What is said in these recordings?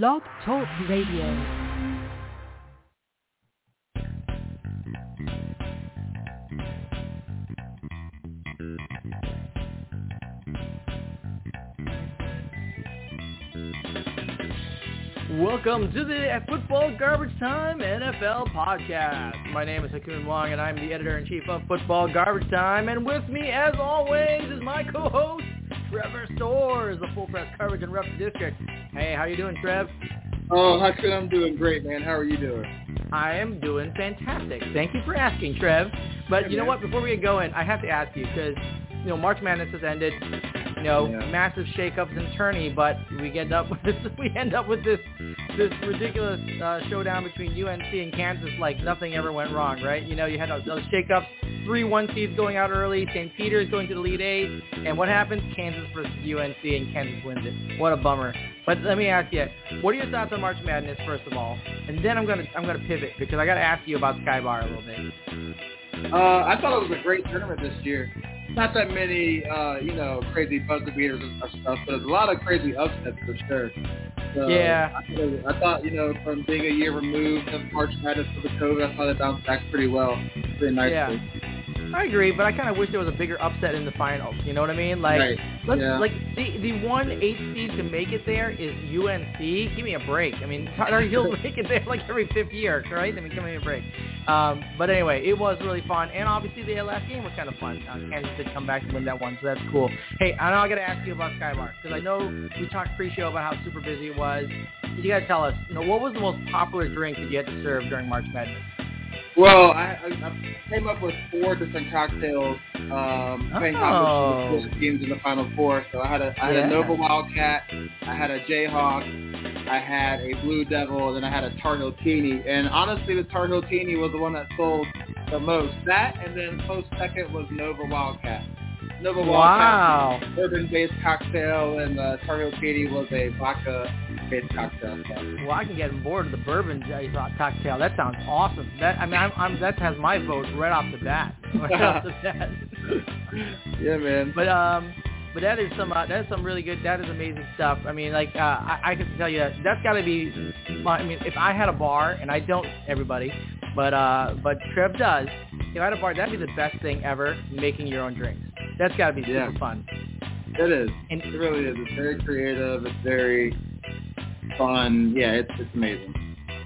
Blog Talk Radio. Welcome to the Football Garbage Time NFL podcast. My name is Ha Kung Wong, and I'm the editor-in-chief of Football Garbage Time. And with me, as always, is my co-host, Trevor Stores, the full press coverage and rep district. Hey, how you doing, Trev? Oh, Ha Kung, I'm doing great, man. How are you doing? I am doing fantastic. Thank you for asking, Trev. But Hey, you know man. what? Before we get going, I have to ask you because you know March Madness has ended. You know, Yeah. massive shakeups in tourney, but we end up with this, we end up with this this ridiculous uh, showdown between UNC and Kansas. Like nothing ever went wrong, right? You know, you had those, those shakeups, three one seeds going out early, St. Peter's going to the Elite Eight, and what happens? Kansas versus UNC, and Kansas wins it. What a bummer. But let me ask you, what are your thoughts on March Madness first of all, and then I'm gonna I'm gonna pivot because I got to ask you about Skybar a little bit. Uh, I thought it was a great tournament this year. Not that many, uh, you know, crazy buzzer beaters and stuff, but there's a lot of crazy upsets for sure. So, Yeah. I thought, I thought, you know, from being a year removed of March Madness for the COVID, I thought it bounced back pretty well, pretty nicely. Yeah. I agree, but I kind of wish there was a bigger upset in the finals. You know what I mean? Like, Right. let's Yeah. like the the one eight seed to make it there is UNC. Give me a break. I mean, Tar Heels make it there like every fifth year, right? I mean, give me a break. Um, but anyway, it was really fun, and obviously the last game was kind of fun. Uh, Kansas did come back and win that one, so that's cool. Hey, I know I got to ask you about Skybar because I know we talked pre-show about how super busy it was. You got to tell us, you know, what was the most popular drink that you had to serve during March Madness? Well, I, I, I came up with four different cocktails, um, playing Oh. with teams in the Final Four. So I had a I had Yeah. a Nova Wildcat, I had a Jayhawk, I had a Blue Devil, and then I had a Tar And honestly, the Tar was the one that sold the most. That and then close second was Nova Wildcat. Nova Wow. Wildcat, bourbon-based cocktail, and uh, Tar was a cocktail. Well, I can get on board with the bourbon cocktail. That sounds awesome. That I mean, I'm, I'm that has my vote right off the bat. Right off the bat. Yeah, man. But um, but that is some uh, that is some really good. That is amazing stuff. I mean, like uh, I, I can tell you that that's got to be. My, I mean, if I had a bar, and I don't, everybody, but uh, but Trev does. If I had a bar, that'd be the best thing ever. Making your own drinks. That's got to be super Yeah. fun. It is. And It really is. It's very creative. It's very fun. Yeah, it's it's amazing.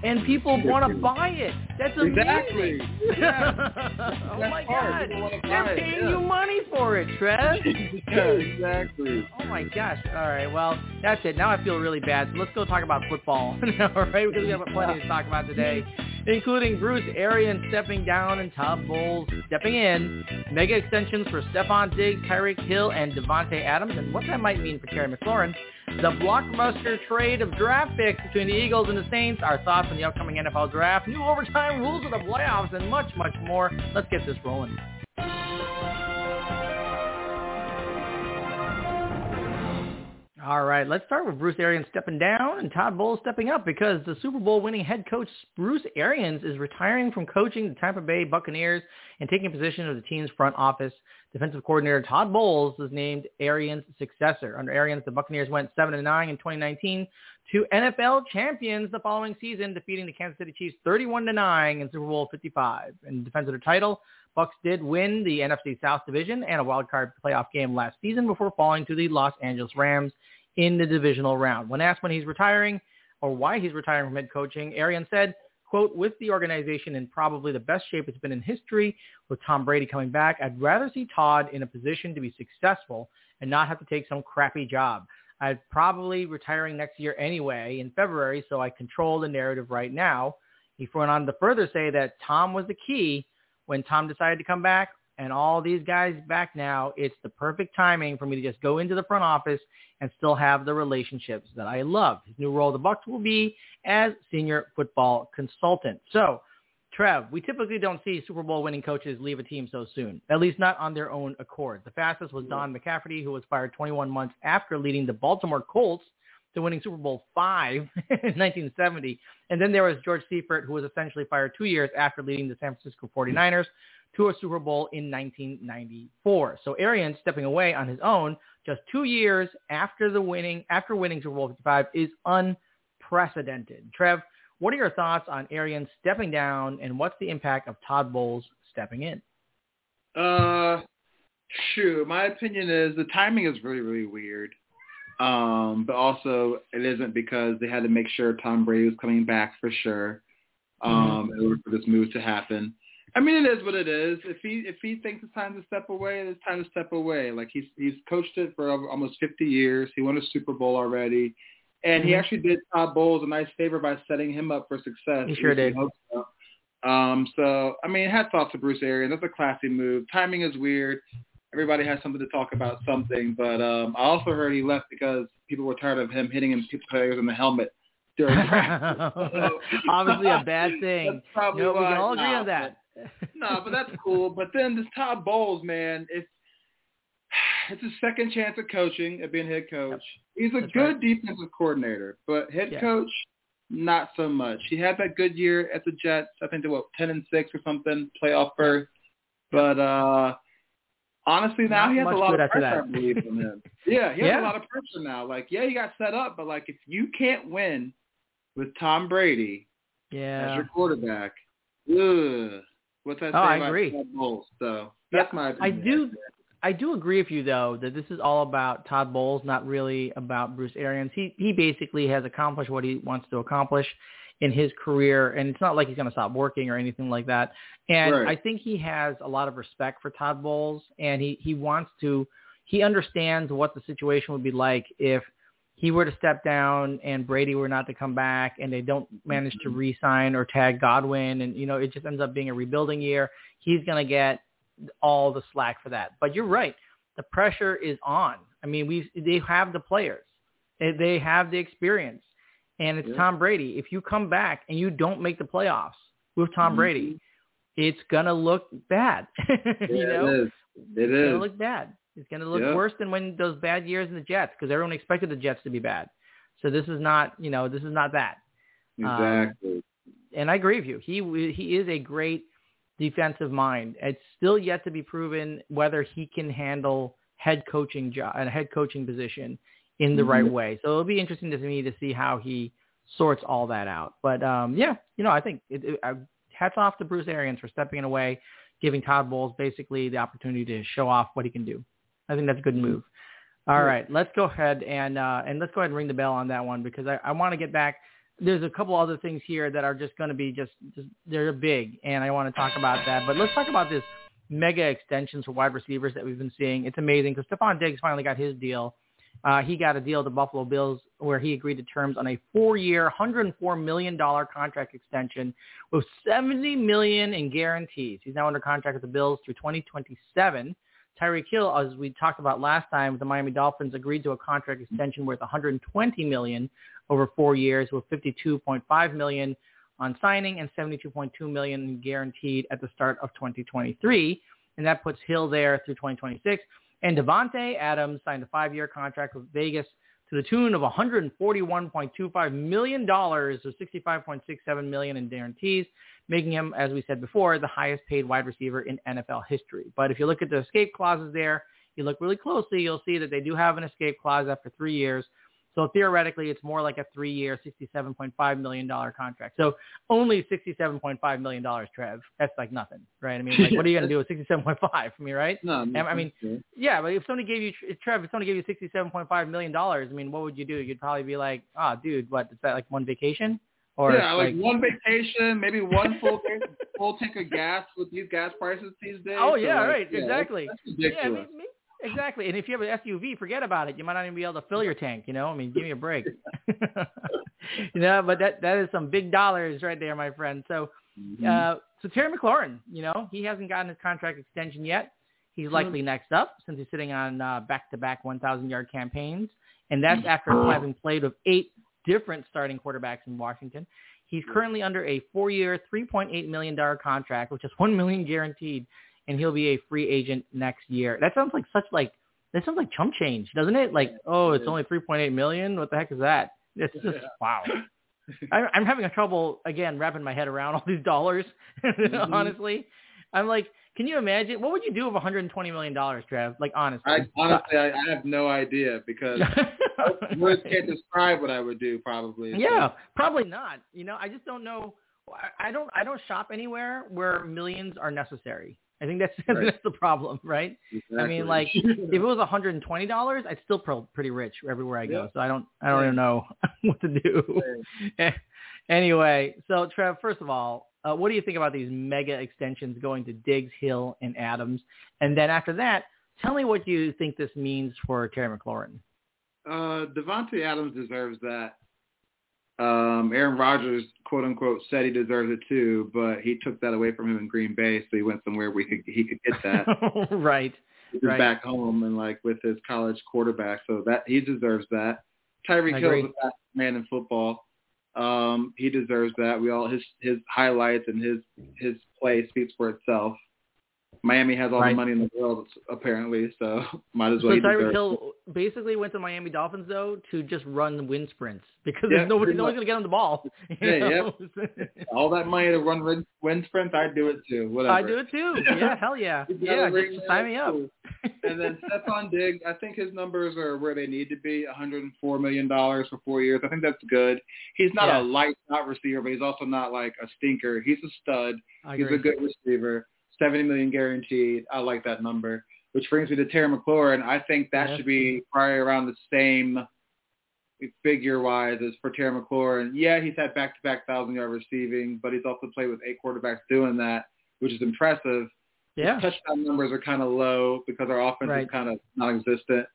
and people want to buy it. That's amazing. Exactly. Yeah. oh That's my hard. god. They're it, paying yeah. you money for it, Trev. yeah, exactly. Oh my gosh. All right. Well, that's it. Now I feel really bad. So let's go talk about football. All right, because we have plenty to talk about today, including Bruce Arians stepping down and Todd Bowles stepping in, mega extensions for Stefon Diggs, Tyreek Hill, and Davante Adams, and what that might mean for Terry McLaurin. The blockbuster trade of draft picks between the Eagles and the Saints, our thoughts on the upcoming NFL draft, new overtime rules of the playoffs, and much, much more. Let's get this rolling. All right, let's start with Bruce Arians stepping down and Todd Bowles stepping up because the Super Bowl winning head coach Bruce Arians is retiring from coaching the Tampa Bay Buccaneers and taking a position of the team's front office. Defensive coordinator Todd Bowles was named Arians' successor. Under Arians, the Buccaneers went 7-9 in 2019 to NFL champions the following season, defeating the Kansas City Chiefs 31-9 in Super Bowl 55. In defense of their title, Bucs did win the NFC South division and a wild card playoff game last season before falling to the Los Angeles Rams in the divisional round. When asked when he's retiring or why he's retiring from head coaching, Arians said, quote, with the organization in probably the best shape it's been in history with Tom Brady coming back, I'd rather see Todd in a position to be successful and not have to take some crappy job. I'd probably retiring next year anyway in February, so I control the narrative right now. He went on to further say that Tom was the key when Tom decided to come back and all these guys back now, it's the perfect timing for me to just go into the front office and still have the relationships that I love. His new role at the Bucs will be as senior football consultant. So, Trev, we typically don't see Super Bowl winning coaches leave a team so soon, at least not on their own accord. The fastest was Don McCafferty, who was fired 21 months after leading the Baltimore Colts to winning Super Bowl five in 1970. And then there was George Seifert, who was essentially fired two years after leading the San Francisco 49ers to a Super Bowl in 1994. So Arians stepping away on his own just two years after the winning after winning Super Bowl 55 is unprecedented. Trev, what are your thoughts on Arians stepping down, and what's the impact of Todd Bowles stepping in? Uh, shoot, my opinion is the timing is really, really weird. Um, but also it isn't because they had to make sure Tom Brady was coming back for sure. Um, mm-hmm. in order for this move to happen. I mean, it is what it is. If he if he thinks it's time to step away, it's time to step away. Like he's he's coached it for almost 50 years. He won a Super Bowl already, and mm-hmm. he actually did Todd Bowles a nice favor by setting him up for success. He sure did. So. Um, so I mean, hats off to Bruce Arians. That's a classy move. Timing is weird. Everybody has something to talk about something, but um, I also heard he left because people were tired of him hitting him players in the helmet during practice. so, Obviously, a bad thing. That's probably no, why. we can all agree nah, on that no, but that's cool. But then this Todd Bowles, man, it's it's a second chance at coaching, at being head coach. He's a that's good right. defensive coordinator, but head yeah. coach, not so much. He had that good year at the Jets. I think they were ten and six or something, playoff berth. But uh honestly, now not he has a lot of pressure. I believe in him. Yeah, he has yeah. a lot of pressure now. Like, yeah, he got set up, but like, if you can't win with Tom Brady yeah. as your quarterback, ugh. What's that oh, I about agree. Todd Bowles? So that's yeah, my opinion. I do. I do agree with you though that this is all about Todd Bowles, not really about Bruce Arians. He he basically has accomplished what he wants to accomplish in his career, and it's not like he's going to stop working or anything like that. And right. I think he has a lot of respect for Todd Bowles, and he he wants to. He understands what the situation would be like if he were to step down and Brady were not to come back and they don't manage to Mm-hmm. re-sign or tag Godwin and, you know, it just ends up being a rebuilding year, he's going to get all the slack for that. But you're right. The pressure is on. I mean, we they have the players. They have the experience. And it's yeah. Tom Brady. If you come back and you don't make the playoffs with Tom mm-hmm. Brady, it's going to look bad. yeah, you know? It is. It it's going to look bad. It's going to look Yep. worse than when those bad years in the Jets because everyone expected the Jets to be bad. So this is not, you know, this is not that. Exactly. And I agree with you. He he is a great defensive mind. It's still yet to be proven whether he can handle head coaching job and a head coaching position in the right Mhm. way. So it'll be interesting to me to see how he sorts all that out. But um, yeah, you know, I think it, it, uh, hats off to Bruce Arians for stepping away, giving Todd Bowles basically the opportunity to show off what he can do. I think that's a good move. All right, let's go ahead and uh, and let's go ahead and ring the bell on that one because I, I want to get back. There's a couple other things here that are just going to be just, just they're big, and I want to talk about that. But let's talk about this mega extensions for wide receivers that we've been seeing. It's amazing because Stefon Diggs finally got his deal. Uh, he got a deal the Buffalo Bills where he agreed to terms on a four-year, $104 million contract extension with 70 million in guarantees. He's now under contract with the Bills through 2027. Tyreek Hill, as we talked about last time, the Miami Dolphins agreed to a contract extension worth 120 million over four years, with 52.5 million on signing and 72.2 million guaranteed at the start of 2023, and that puts Hill there through 2026. And Davante Adams signed a five-year contract with Vegas to the tune of 141.25 million dollars, or 65.67 million in guarantees, making him, as we said before, the highest paid wide receiver in NFL history. But if you look at the escape clauses there, you look really closely, you'll see that they do have an escape clause after three years. So theoretically, it's more like a three-year, $67.5 million contract. So only $67.5 million, Trev. That's like nothing, right? I mean, like, what are you going to do with 67.5? I me, right? No, I mean, yeah, but if somebody gave you, Trev, if somebody gave you $67.5 million, I mean, what would you do? You'd probably be like, oh, dude, what, is that like one vacation? Or yeah, like, one vacation, maybe one full full tank of gas with these gas prices these days. Oh So, yeah, like, right, yeah, exactly. That's, that's Yeah, ridiculous. me- me- exactly. And if you have an SUV, forget about it. You might not even be able to fill your tank. You know, I mean, give me a break. you know, but that that is some big dollars right there, my friend. So, Mhm. uh, so Terry McLaurin, you know, he hasn't gotten his contract extension yet. He's likely next up since he's sitting on uh, back-to-back 1,000-yard campaigns, and that's after having played with eight different starting quarterbacks in Washington. He's currently under a four-year, $3.8 million contract, which is 1 million guaranteed, and he'll be a free agent next year. That sounds like such like that sounds like chump change, doesn't it? Like, oh, it's only 3.8 million. What the heck is that? It's just wow. I, I'm having a trouble again wrapping my head around all these dollars. Mhm. honestly, I'm like, can you imagine? What would you do with 120 million dollars, Trev? Like, honestly, I honestly, I, I have no idea because Words can't describe what I would do, probably. Yeah, probably not. You know, I just don't know. I don't. I don't shop anywhere where millions are necessary. I think that's right. that's the problem, right? Exactly. I mean, like if it was one hundred and twenty dollars, I'd still feel pretty rich everywhere I go. Yeah. So I don't. I don't yeah. even know what to do. anyway, so Trev, first of all, uh, what do you think about these mega extensions going to Diggs, Hill, and Adams? And then after that, tell me what you think this means for Terry McLaurin. Uh, Davante Adams deserves that. Um, Aaron Rodgers, quote unquote, said he deserves it too, but he took that away from him in Green Bay, so he went somewhere where he could he could get that. right. He's right. back home and like with his college quarterback, so that he deserves that. Tyreek Hill is the best man in football. Um, he deserves that. We all his his highlights and his his play speaks for itself. Miami has all right. the money in the world apparently, so might as well. So Tyreek Hill basically went to Miami Dolphins though to just run wind sprints because yeah, there's nobody no one's gonna get on the ball. Yeah, yeah. all that money to run wind, wind sprints, I'd do it too. Whatever. I do it too. Yeah, hell yeah. yeah, just sign me up. and then Stefon Diggs, I think his numbers are where they need to be, 104 million dollars for four years. I think that's good. He's not yeah. a light out receiver, but he's also not like a stinker. He's a stud. he's a good receiver. 70 million guaranteed. I like that number. Which brings me to Terry McLaurin. I think that yeah. should be probably around the same figure-wise as for Terry McLaurin. Yeah, he's had back-to-back thousand-yard receiving, but he's also played with eight quarterbacks doing that, which is impressive. Yeah. His touchdown numbers are kind of low because our offense right. is kind of non-existent.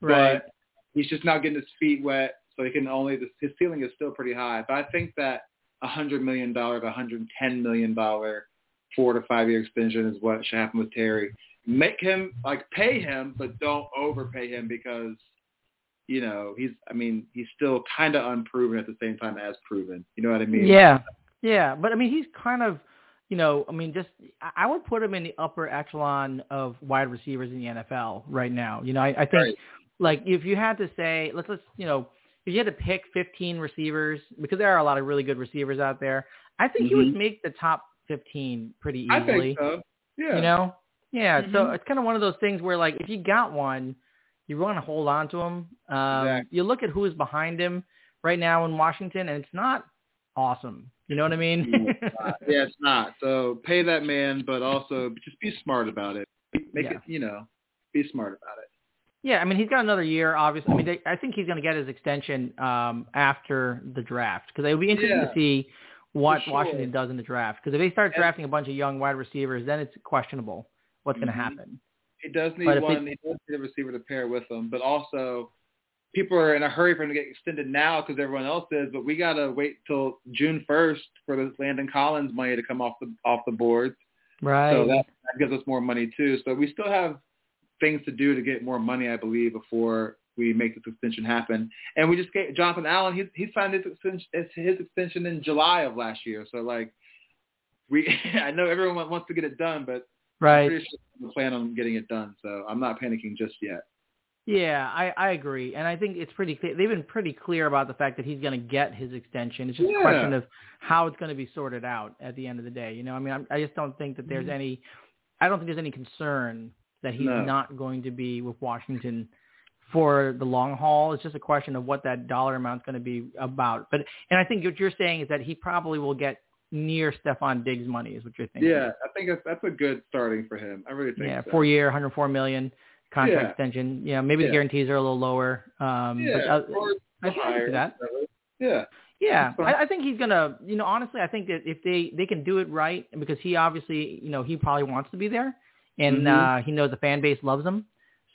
Right. But he's just not getting his feet wet, so he can only his ceiling is still pretty high. But I think that a hundred million dollar to hundred ten million dollar four to five year extension is what should happen with Terry. Make him like pay him, but don't overpay him because you know he's. I mean, he's still kind of unproven at the same time as proven. You know what I mean? Yeah, yeah. But I mean, he's kind of. You know, I mean, just I would put him in the upper echelon of wide receivers in the NFL right now. You know, I, I think right. like if you had to say, let's let's you know, if you had to pick 15 receivers because there are a lot of really good receivers out there, I think mm-hmm. he would make the top 15 pretty easily. I think so. Yeah. You know? Yeah. Mm-hmm. So it's kind of one of those things where like if you got one, you want to hold on to him. Um, exactly. You look at who is behind him right now in Washington, and it's not awesome. You know what I mean? yeah, it's not. So pay that man, but also just be smart about it. Make Yeah. it, you know, be smart about it. Yeah, I mean he's got another year. Obviously, I mean they, I think he's going to get his extension um, after the draft because it would be interesting Yeah. to see what sure. Washington does in the draft. Because if they start drafting a bunch of young wide receivers, then it's questionable what's going Mhm. to happen. He does need But one. He does need a receiver to pair with him, but also people are in a hurry for him to get extended now because everyone else is. But we gotta wait till June first for the Landon Collins money to come off the off the boards. Right. So that, that gives us more money too. So we still have things to do to get more money, I believe, before we make this extension happen. And we just get Jonathan Allen. He he signed his extension, his extension in July of last year. So like we, I know everyone wants to get it done, but I'm right. pretty sure we plan on getting it done. So I'm not panicking just yet. Yeah, I, I agree, and I think it's pretty clear. They've been pretty clear about the fact that he's going to get his extension. It's just Yeah. a question of how it's going to be sorted out at the end of the day. You know, I mean, I'm, I just don't think that there's Mhm. any. I don't think there's any concern that he's No. not going to be with Washington for the long haul. It's just a question of what that dollar amount's going to be about. But and I think what you're saying is that he probably will get near Stefon Diggs' money, is what you're thinking. Yeah, I think that's, that's a good starting for him. I really think Yeah, so. four year, 104 million contract Yeah. extension. Yeah, maybe the guarantees are a little lower. Um, Yeah, but, uh, I think I can higher. that. Yeah. Yeah, I, I think he's gonna. You know, honestly, I think that if they they can do it right, because he obviously, you know, he probably wants to be there, and Mhm. uh, he knows the fan base loves him.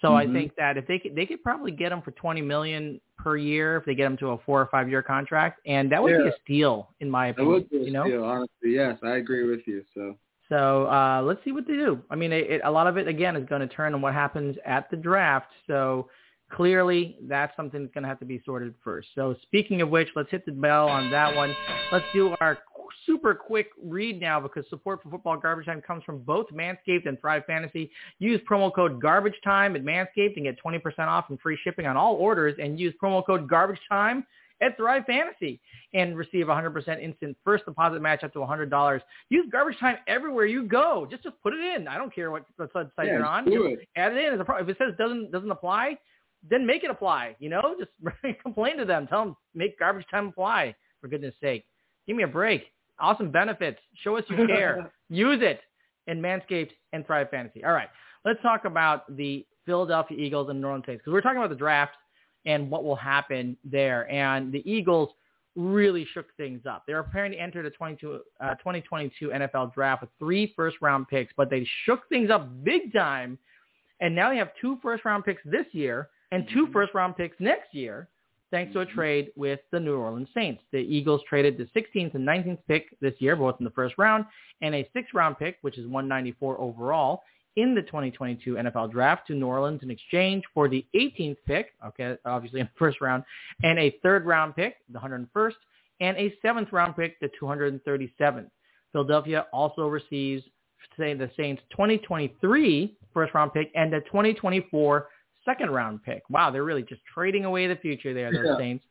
So I Mhm. think that if they could, they could probably get him for twenty million per year if they get him to a four or five year contract, and that would be a steal in my That opinion. would be a you know, steal, honestly. Yes, I agree with you. So so uh, let's see what they do. I mean, it, it, a lot of it again is going to turn on what happens at the draft. So clearly, that's something that's going to have to be sorted first. So speaking of which, let's hit the bell on that one. Let's do our super quick read now because support for Football Garbage Time comes from both Manscaped and Thrive Fantasy. Use promo code Garbage Time at Manscaped and get 20% off and free shipping on all orders, and use promo code Garbage Time at Thrive Fantasy and receive 100% instant first deposit match up to $100. Use garbage time everywhere you go. Just just put it in. I don't care what site yeah, you're on. do it. add it in as a pro. If it says doesn't doesn't apply, then make it apply. You know, just complain to them. Tell them make garbage time apply. For goodness sake, give me a break. Awesome benefits. Show us you care. Use it in Manscaped and Thrive Fantasy. All right, let's talk about the Philadelphia Eagles and New Orleans Saints because we're talking about the draft and what will happen there. And the Eagles really shook things up. They were preparing to enter the 22, uh, 2022 NFL draft with three first-round picks, but they shook things up big time. And now they have two first-round picks this year and 2 mm-hmm. first-round picks next year thanks to a trade with the New Orleans Saints. The Eagles traded the 16th and 19th pick this year, both in the first round, and a sixth-round pick, which is 194 overall, in the 2022 NFL Draft to New Orleans in exchange for the 18th pick, okay, obviously in the first round, and a third-round pick, the 101st, and a seventh-round pick, the 237th. Philadelphia also receives, say, the Saints' 2023 first-round pick and the 2024 second round pick. Wow, they're really just trading away the future there, those yeah. Saints.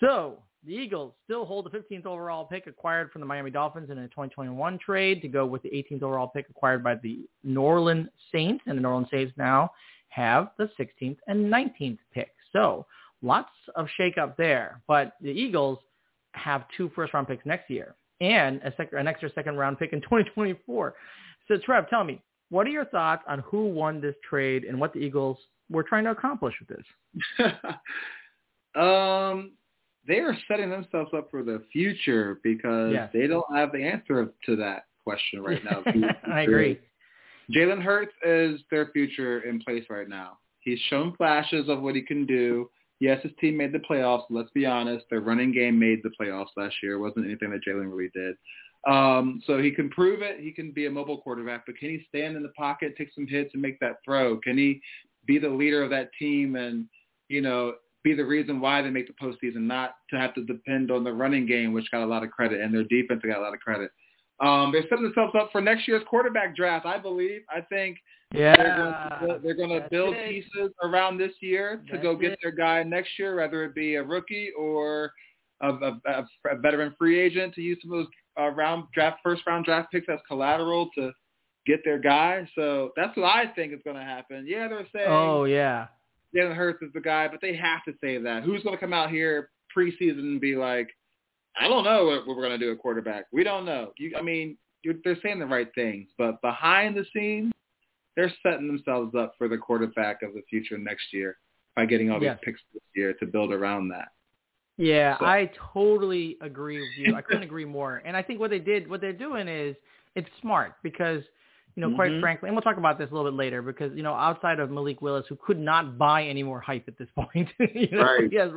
So the Eagles still hold the 15th overall pick acquired from the Miami Dolphins in a 2021 trade to go with the 18th overall pick acquired by the New Orleans Saints. And the New Orleans Saints now have the 16th and 19th pick. So lots of shakeup there. But the Eagles have two first-round picks next year and a sec- an extra second-round pick in 2024. So Trev, tell me, what are your thoughts on who won this trade and what the Eagles we're trying to accomplish with this? um, they are setting themselves up for the future because yes. they don't have the answer to that question right now. I agree. Jalen Hurts is their future in place right now. He's shown flashes of what he can do. Yes, his team made the playoffs. Let's be honest, their running game made the playoffs last year. It wasn't anything that Jalen really did. Um, so he can prove it. He can be a mobile quarterback, but can he stand in the pocket, take some hits, and make that throw? Can he be the leader of that team and, you know, be the reason why they make the postseason, not to have to depend on the running game, which got a lot of credit, and their defense got a lot of credit. Um, they're setting themselves up for next year's quarterback draft, I believe. I think yeah, they're going to, build it. pieces around this year to That's go get it. their guy next year, whether it be a rookie or a, a, a veteran free agent to use some of those uh, round draft first round draft picks as collateral to get their guy. So that's what I think is going to happen. Yeah, they're saying. Oh yeah. Jalen Hurts is the guy, but they have to say that. Who's going to come out here preseason and be like, I don't know what, we're going to do at quarterback. We don't know. You, I mean, they're saying the right things, but behind the scenes, they're setting themselves up for the quarterback of the future next year by getting all these yes. picks this year to build around that. Yeah, so. I totally agree with you. I couldn't agree more. And I think what they did, what they're doing is it's smart because – you know, quite mm-hmm. frankly, and we'll talk about this a little bit later because, you know, outside of Malik Willis, who could not buy any more hype at this point, you know, right. he has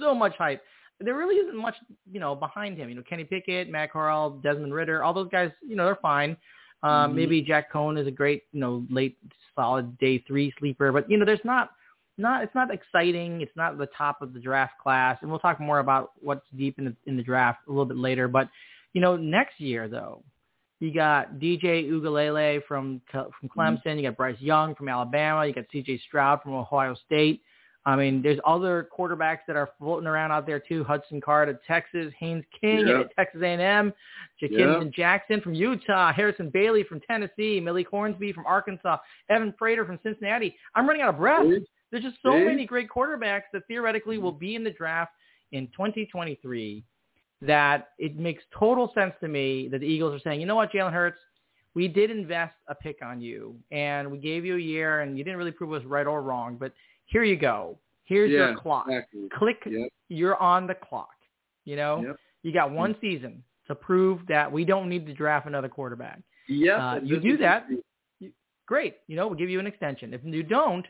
so much hype. There really isn't much, you know, behind him. You know, Kenny Pickett, Matt Corral, Desmond Ridder, all those guys, you know, they're fine. Um, mm-hmm. Maybe Jack Coan is a great, you know, late solid day three sleeper, but you know, there's not, not, it's not exciting. It's not the top of the draft class, and we'll talk more about what's deep in the in the draft a little bit later. But you know, next year though, you got DJ Uiagalelei from from mm-hmm. Clemson. Mm-hmm. You got Bryce Young from Alabama. You got C.J. Stroud from Ohio State. I mean, there's other quarterbacks that are floating around out there too. Hudson Card at Texas, Haynes King yep. at Texas A&M, Ja'Quinden yep. Jackson from Utah, Harrison Bailey from Tennessee, Malik Hornsby from Arkansas, Evan Prater from Cincinnati. I'm running out of breath. There's just so many great quarterbacks that theoretically will be in the draft in 2023 that it makes total sense to me that the Eagles are saying, you know what, Jalen Hurts, we did invest a pick on you, and we gave you a year, and you didn't really prove us right or wrong, but here you go. Here's yeah, your clock. Exactly. Click. Yep. You're on the clock. You know, yep. you got one yep. season to prove that we don't need to draft another quarterback. Yeah, uh, you do that. You, great. You know, we'll give you an extension. If you don't,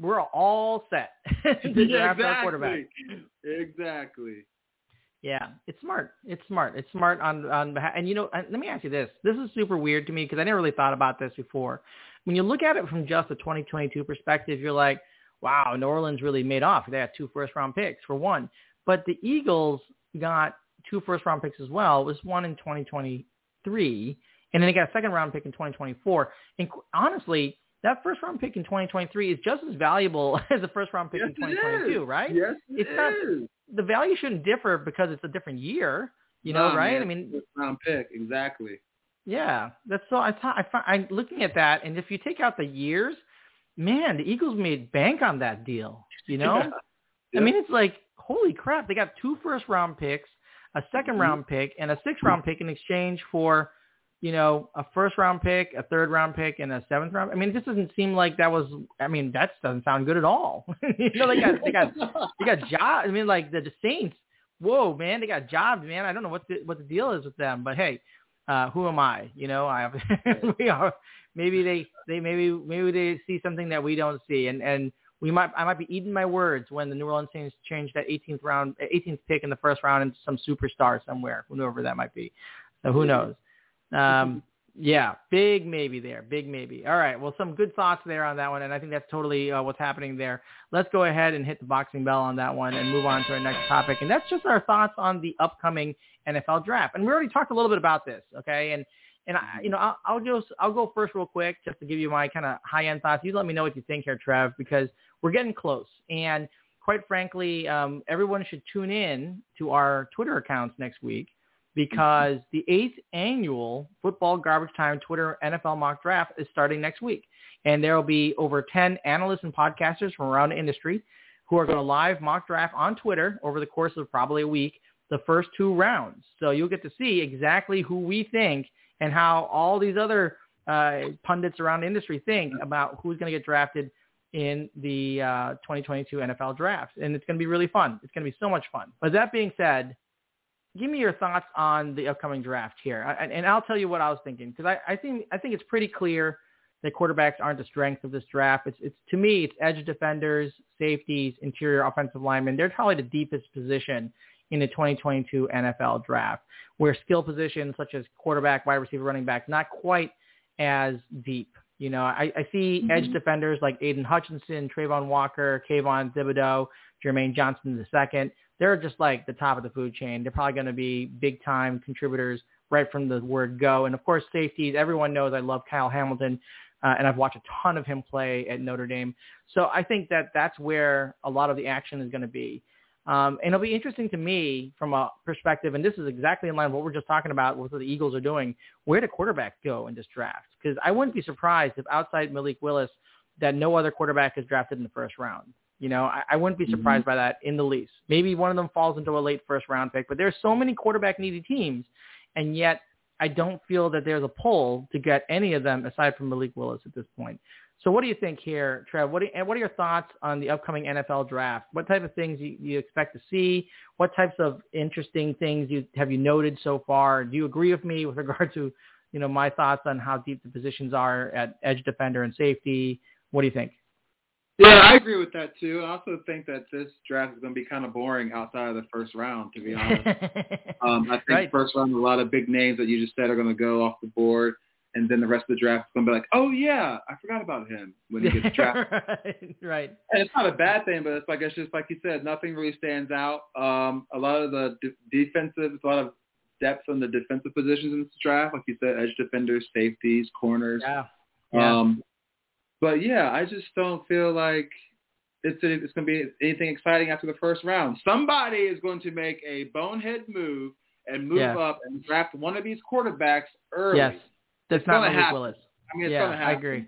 we're all set to yeah, draft exactly. our quarterback. Exactly. Yeah, it's smart. It's smart. It's smart on on. And you know, let me ask you this. This is super weird to me because I never really thought about this before. When you look at it from just a 2022 perspective, you're like, wow, New Orleans really made off. They had two first round picks for one, but the Eagles got two first round picks as well. It was one in 2023, and then they got a second round pick in 2024. And honestly, that first round pick in 2023 is just as valuable as the first round pick yes, in 2022, right? Yes, it it's is. The value shouldn't differ because it's a different year, you know, no, right? Man, I mean, round pick, exactly. Yeah, that's so. I thought I find I'm looking at that, and if you take out the years, man, the Eagles made bank on that deal. You know, Yeah. I mean, it's like holy crap! They got two first round picks, a 2nd Mhm. round pick, and a sixth round pick in exchange for, you know, a first round pick, a third round pick, and a seventh round. I mean, it just doesn't seem like that was. I mean, that doesn't sound good at all. you know, they got they got they got job. I mean, like the, the Saints. Whoa, man, they got jobs, man. I don't know what the what the deal is with them, but hey, uh, who am I? You know, I have we are. Maybe they they maybe maybe they see something that we don't see, and and we might I might be eating my words when the New Orleans Saints change that 18th round 18th pick in the first round into some superstar somewhere, whoever that might be. So who knows? Um, yeah, big maybe there, big maybe. All right, well, some good thoughts there on that one, and I think that's totally uh, what's happening there. Let's go ahead and hit the boxing bell on that one and move on to our next topic, and that's just our thoughts on the upcoming NFL draft. And we already talked a little bit about this, okay? And and I, you know, I'll, I'll go I'll go first real quick just to give you my kind of high end thoughts. You let me know what you think here, Trev, because we're getting close. And quite frankly, um, everyone should tune in to our Twitter accounts next week because the eighth annual Football Garbage Time Twitter NFL Mock Draft is starting next week. And there will be over 10 analysts and podcasters from around the industry who are going to live mock draft on Twitter over the course of probably a week, the first two rounds. So you'll get to see exactly who we think and how all these other uh, pundits around the industry think about who's going to get drafted in the uh, 2022 NFL draft. And it's going to be really fun. It's going to be so much fun. But that being said, give me your thoughts on the upcoming draft here. I, and I'll tell you what I was thinking because I, I think I think it's pretty clear that quarterbacks aren't the strength of this draft. It's, it's to me, it's edge defenders, safeties, interior offensive linemen. They're probably the deepest position in the 2022 NFL draft, where skill positions such as quarterback, wide receiver, running back, not quite as deep. You know, I, I see Mhm. edge defenders like Aidan Hutchinson, Travon Walker, Kayvon Thibodeaux, Jermaine Johnson II. They're just like the top of the food chain. They're probably going to be big time contributors right from the word go. And of course, safeties. Everyone knows I love Kyle Hamilton, uh, and I've watched a ton of him play at Notre Dame. So I think that that's where a lot of the action is going to be. Um, and it'll be interesting to me from a perspective, and this is exactly in line with what we're just talking about with what the Eagles are doing. Where do quarterbacks go in this draft? Because I wouldn't be surprised if outside Malik Willis, that no other quarterback is drafted in the first round. You know, I, I wouldn't be mm-hmm. surprised by that in the least. Maybe one of them falls into a late first round pick, but there's so many quarterback needy teams, and yet I don't feel that there's a pull to get any of them aside from Malik Willis at this point. So what do you think here, Trev? What, do, and what are your thoughts on the upcoming NFL draft? What type of things you, you expect to see? What types of interesting things you have you noted so far? Do you agree with me with regard to, you know, my thoughts on how deep the positions are at edge defender and safety? What do you think? Yeah, I agree with that too. I also think that this draft is going to be kind of boring outside of the first round, to be honest. um, I think Right. first round, a lot of big names that you just said are going to go off the board, and then the rest of the draft is going to be like, oh yeah, I forgot about him when he gets drafted. right. And it's not a bad thing, but it's like it's just like you said, nothing really stands out. Um, a lot of the de- defensive, a lot of depth on the defensive positions in this draft, like you said, edge defenders, safeties, corners. Yeah. Yeah. Um, but yeah, I just don't feel like it's it's going to be anything exciting after the first round. Somebody is going to make a bonehead move and move Yeah. up and draft one of these quarterbacks early. Yes. That's It's not Malik happen. Willis. I mean, it's yeah, going to happen. I agree.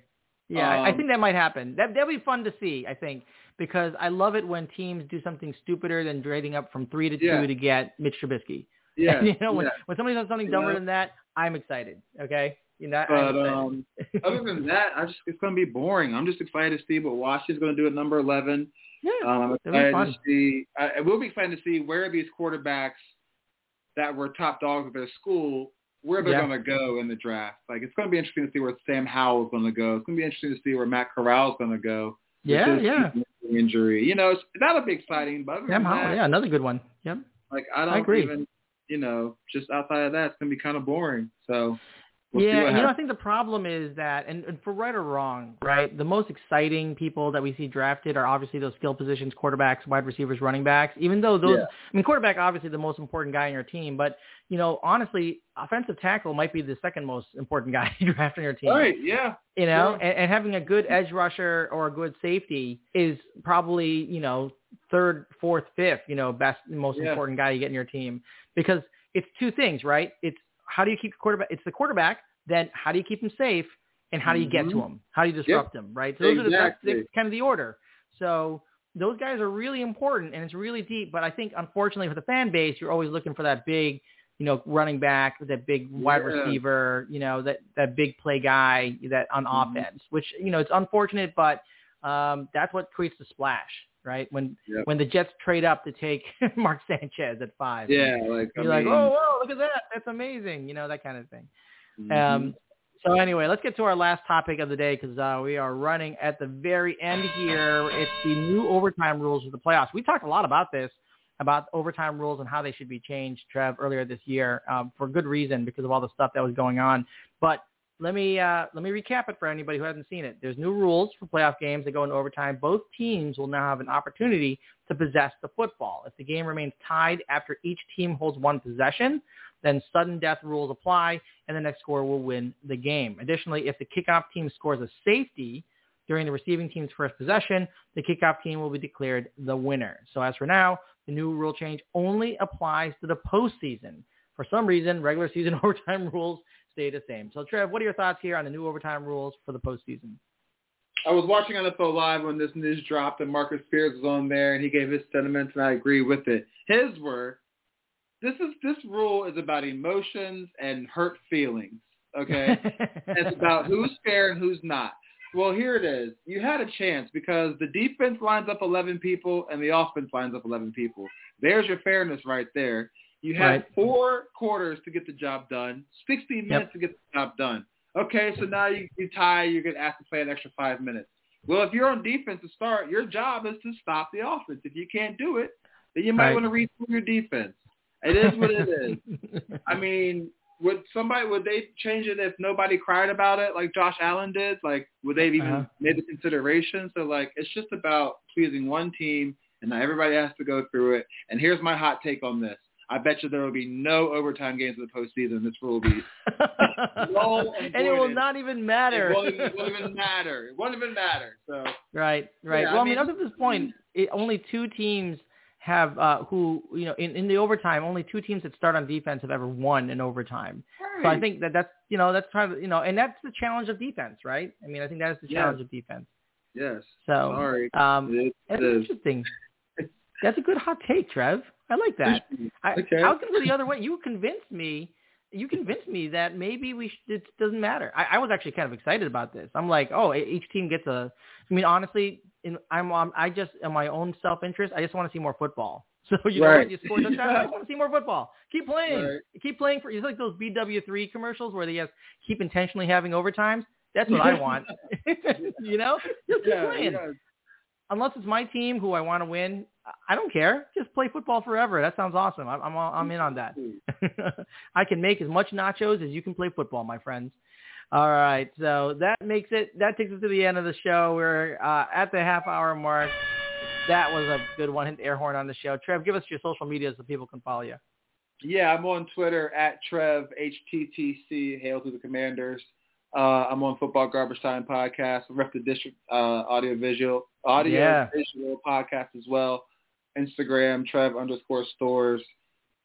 Yeah, I- I Um, think that might happen. That that'd be fun to see. I think because I love it when teams do something stupider than trading up from three to Yeah. two to get Mitch Trubisky. Yeah. you know, when when somebody does something dumber than that, I'm excited. Okay, you know, But um, other than that, I just it's going to be boring. I'm just excited to see what Washington's going to do at number 11. yeah, Um, I'm excited to see. I, will be excited to see where these quarterbacks that were top dogs of their school, where they're Yeah. going to go in the draft. Like it's going to be interesting to see where Sam Howell's going to go. It's going to be interesting to see where Matt Corral's going to go. yeah, yeah. Injury, you know, it's, that'll be exciting. But other Sam Howell, that, yeah, another good one. Yep. like I don't I agree. even, you know, just outside of that, it's going to be kind of boring. So. We'll yeah, you know, I think the problem is that, and, and for right or wrong, right, the most exciting people that we see drafted are obviously those skill positions, quarterbacks, wide receivers, running backs. Even though those, Yeah. I mean, quarterback obviously the most important guy in your team, but you know, honestly, offensive tackle might be the second most important guy you draft on your team. Right, yeah. You know, Sure. and, and having a good edge rusher or a good safety is probably you know third, fourth, fifth, you know, best, most Yeah. important guy you get in your team because it's two things, right? It's how do you keep the quarterback? It's the quarterback. Then how do you keep him safe? and how do you get to Mhm. them? How do you disrupt them? Right. So those are the, that's, kind of the order. So those guys are really important, and it's really deep. But I think unfortunately for the fan base, you're always looking for that big, you know, running back, that big wide Yeah. receiver, you know, that that big play guy that on Mhm. offense. Which you know it's unfortunate, but um, that's what creates the splash, right? When Yep. when the Jets trade up to take Mark Sanchez at five. Yeah, like You're like, mean, oh, whoa, look at that. That's amazing. You know, that kind of thing. mhm. Um, so anyway, let's get to our last topic of the day because uh, we are running at the very end here. It's the new overtime rules for the playoffs. We talked a lot about this, about overtime rules and how they should be changed, Trev, earlier this year um, for good reason because of all the stuff that was going on. But let me uh, let me recap it for anybody who hasn't seen it. There's new rules for playoff games that go into overtime. Both teams will now have an opportunity to possess the football. If the game remains tied after each team holds one possession, then sudden death rules apply, and the next scorer will win the game. Additionally, if the kickoff team scores a safety during the receiving team's first possession, the kickoff team will be declared the winner. So as for now, the new rule change only applies to the postseason. For some reason, regular season overtime rules stay the same. So Trev, what are your thoughts here on the new overtime rules for the postseason? I was watching NFL Live when this news dropped, and Marcus Spears was on there, and he gave his sentiments, and I agree with it. His were, "This is this rule is about emotions and hurt feelings. Okay, it's about who's fair and who's not. Well, here it is. You had a chance because the defense lines up 11 people and the offense lines up 11 people. There's your fairness right there. You had Right. four quarters to get the job done, 60 minutes to get the job done. Okay, so now you, you tie, you're going to ask to play an extra five minutes. Well, if you're on defense to start, your job is to stop the offense. If you can't do it, then you might Right. want to retool your defense. It is what it is. I mean, would somebody would they change it if nobody cried about it like Josh Allen did? Like, would they have even Uh-huh. made the consideration? So like, it's just about pleasing one team, and not everybody has to go through it. And here's my hot take on this: I bet you there will be no overtime games in the postseason. This rule will be and it will not even it matter. won't, it won't even matter. It won't even matter. So Right, right. Yeah, well, I mean, mean- up to this point, it, only two teams have uh, who, you know, in, in the overtime, only two teams that start on defense have ever won in overtime. So I think that that's, you know, that's kind of, you know, and that's the challenge of defense, right? I mean, I think that is the Yes. challenge of defense. yes. So, Sorry. um, It that's interesting. That's a good hot take, Trev. I like that. I, Okay. I was going to go the other way. You convinced me. You convinced me that maybe we should, it doesn't matter. I, I was actually kind of excited about this. I'm like, oh, each team gets a. I mean, honestly, in, I'm um, I just in my own self interest, I just want to see more football. So you know Right. what? You score a touchdown. I just want to see more football. Keep playing. Right. Keep playing for. It's like those BW3 commercials where they have, keep intentionally having overtimes. That's what I want. you know, just keep Yeah, playing yeah. Unless it's my team who I want to win, I don't care. Just play football forever. That sounds awesome. I'm I'm, I'm in on that. I can make as much nachos as you can play football, my friends. All right, so that makes it. That takes us to the end of the show. We're uh, at the half hour mark. That was a good one. Hit the air horn on the show. Trev, give us your social media so people can follow you. Yeah, I'm on Twitter at Trev HTTC. Hail to the Commanders. Uh, I'm on Football Garbage Time podcast, Rep the District uh, audio visual audio Yeah. visual podcast as well. Instagram Trev underscore stores.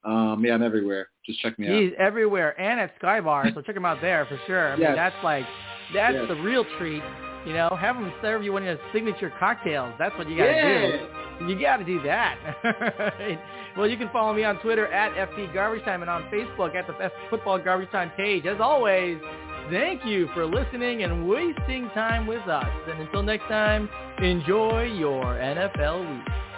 Um, yeah, I'm everywhere. Just check me out. He's everywhere and at Skybar, so check him out there for sure. I mean, that's like that's Yes. the real treat. You know, have him serve you one of his signature cocktails. That's what you got to Yeah. do. You got to do that. Well, you can follow me on Twitter at FB Garbage Time and on Facebook at the F Football Garbage Time page. As always, thank you for listening and wasting time with us. And until next time, enjoy your NFL week.